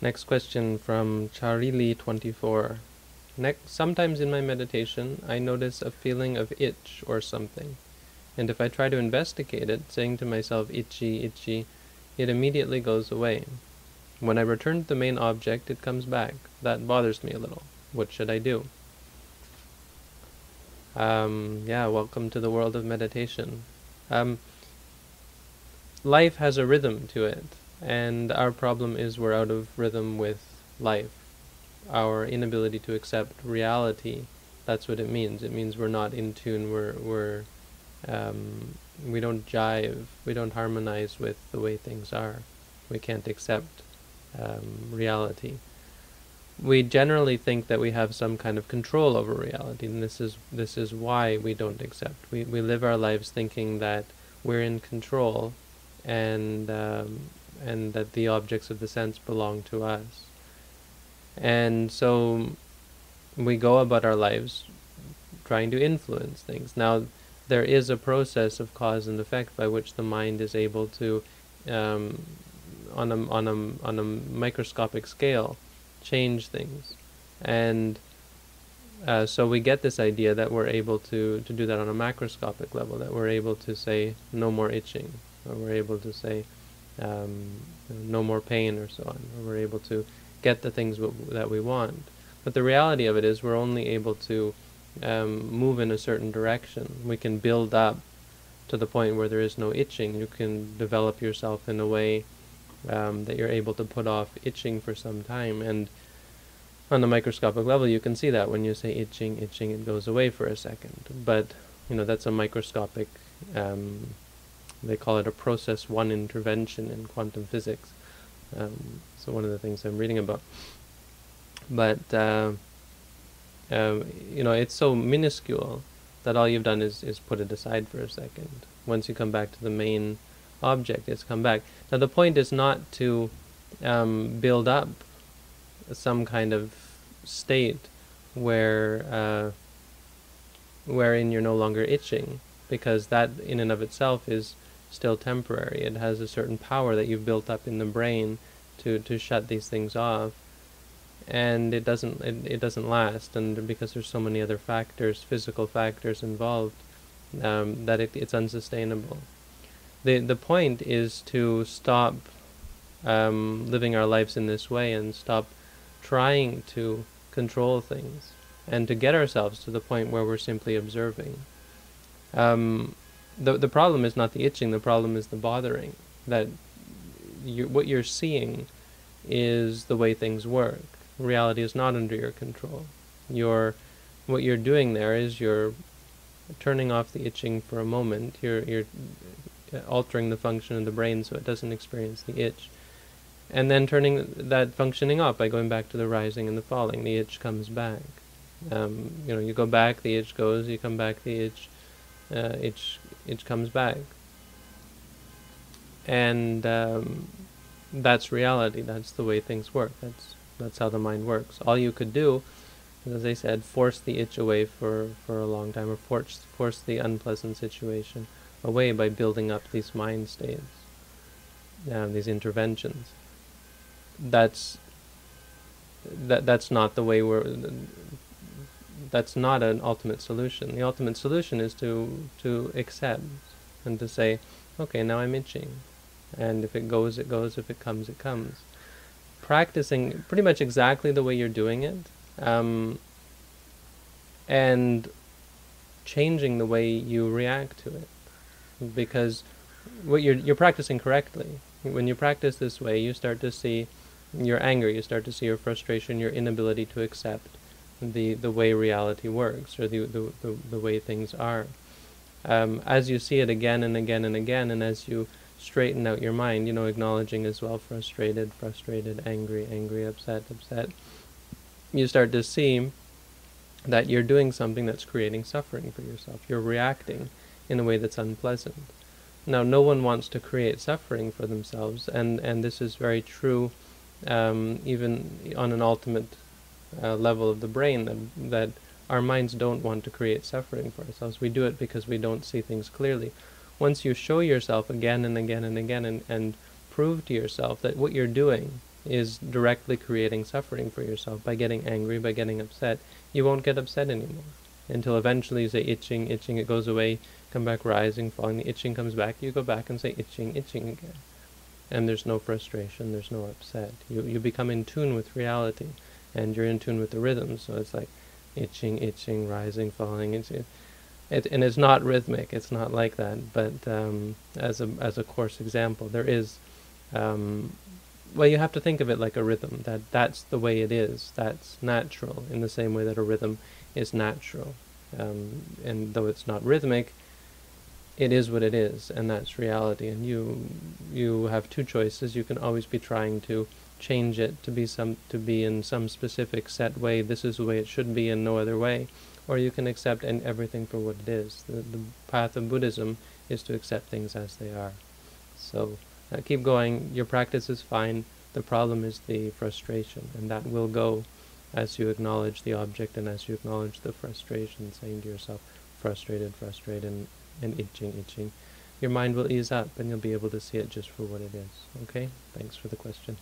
Next question from Charili24. Next, sometimes in my meditation, I notice a feeling of itch or something. And if I try to investigate it, saying to myself, itchy, itchy, it immediately goes away. When I return to the main object, it comes back. That bothers me a little. What should I do? Um, yeah, welcome to the world of meditation. Um, life has a rhythm to it, and our problem is we're out of rhythm with life. Our inability to accept reality, that's what it means. It means we're not in tune, we're, we're um, we don't jive, we don't harmonize with the way things are. We can't accept um, reality. We generally think that we have some kind of control over reality, and this is this is why we don't accept. We we live our lives thinking that we're in control, and um, and that the objects of the sense belong to us. And so we go about our lives trying to influence things. Now there is a process of cause and effect by which the mind is able to, um, on a on a on a microscopic scale, change things, and uh, so we get this idea that we're able to to do that on a macroscopic level. That we're able to say no more itching, or we're able to say um, no more pain, or so on. We're able to get the things that we want. But the reality of it is, we're only able to um, move in a certain direction. We can build up to the point where there is no itching. You can develop yourself in a way um, that you're able to put off itching for some time. And on the microscopic level, you can see that when you say itching, itching, it goes away for a second. But you know that's a microscopic. Um, they call it a process one intervention in quantum physics. Um, so one of the things I'm reading about. But uh, um, you know, it's so minuscule that all you've done is, is put it aside for a second. Once you come back to the main object, it's come back. Now the point is not to um, build up some kind of state where uh, wherein you're no longer itching, because that in and of itself is still temporary. It has a certain power that you've built up in the brain to, to shut these things off. And it doesn't it, it doesn't last. And because there's so many other factors physical factors involved um, that it, it's unsustainable. The the point is to stop um, living our lives in this way and stop trying to control things and to get ourselves to the point where we're simply observing. Um, the the problem is not the itching the problem is the bothering that you, what you're seeing is the way things work reality is not under your control. You're, what you're doing there is you're turning off the itching for a moment. You're, you're altering the function of the brain so it doesn't experience the itch. And then turning that functioning off by going back to the rising and the falling. The itch comes back. Um, you know, you go back, the itch goes. You come back, the itch, uh, itch, itch comes back. And um, that's reality. That's the way things work. That's that's how the mind works. All you could do, as I said, force the itch away for, for a long time, or force, force the unpleasant situation away by building up these mind states, um, these interventions. That's that that's not the way we're. That's not an ultimate solution. The ultimate solution is to to accept and to say, okay, now I'm itching, and if it goes, it goes. If it comes, it comes practicing pretty much exactly the way you're doing it, um, and changing the way you react to it, because what you're you're practicing correctly. When you practice this way, you start to see your anger, you start to see your frustration, your inability to accept the the way reality works or the the the, the way things are. Um, as you see it again and again and again, and as you straighten out your mind, you know, acknowledging as well frustrated, frustrated, angry, angry, upset, upset. You start to see that you're doing something that's creating suffering for yourself. You're reacting in a way that's unpleasant. Now, no one wants to create suffering for themselves, and, and this is very true um, even on an ultimate uh, level of the brain, that, that our minds don't want to create suffering for ourselves. We do it because we don't see things clearly once you show yourself again and again and again and, and prove to yourself that what you're doing is directly creating suffering for yourself by getting angry, by getting upset. You won't get upset anymore until eventually you say itching, itching, it goes away, come back rising, falling, the itching comes back, you go back and say itching, itching again. And there's no frustration, there's no upset. You, you become in tune with reality, and you're in tune with the rhythm, so it's like itching, itching, rising, falling, itching. It, and it's not rhythmic, it's not like that, but um, as, a, as a coarse example, there is um, well, you have to think of it like a rhythm, that that's the way it is, that's natural, in the same way that a rhythm is natural. Um, and though it's not rhythmic, it is what it is, and that's reality. And you you have two choices. You can always be trying to change it to be some to be in some specific set way. This is the way it should be, and no other way. Or you can accept and everything for what it is. The, the path of Buddhism is to accept things as they are. So. Uh, keep going. Your practice is fine. The problem is the frustration, and that will go as you acknowledge the object and as you acknowledge the frustration, saying to yourself, frustrated, frustrated, and, and itching, itching. Your mind will ease up, and you'll be able to see it just for what it is. Okay? Thanks for the question.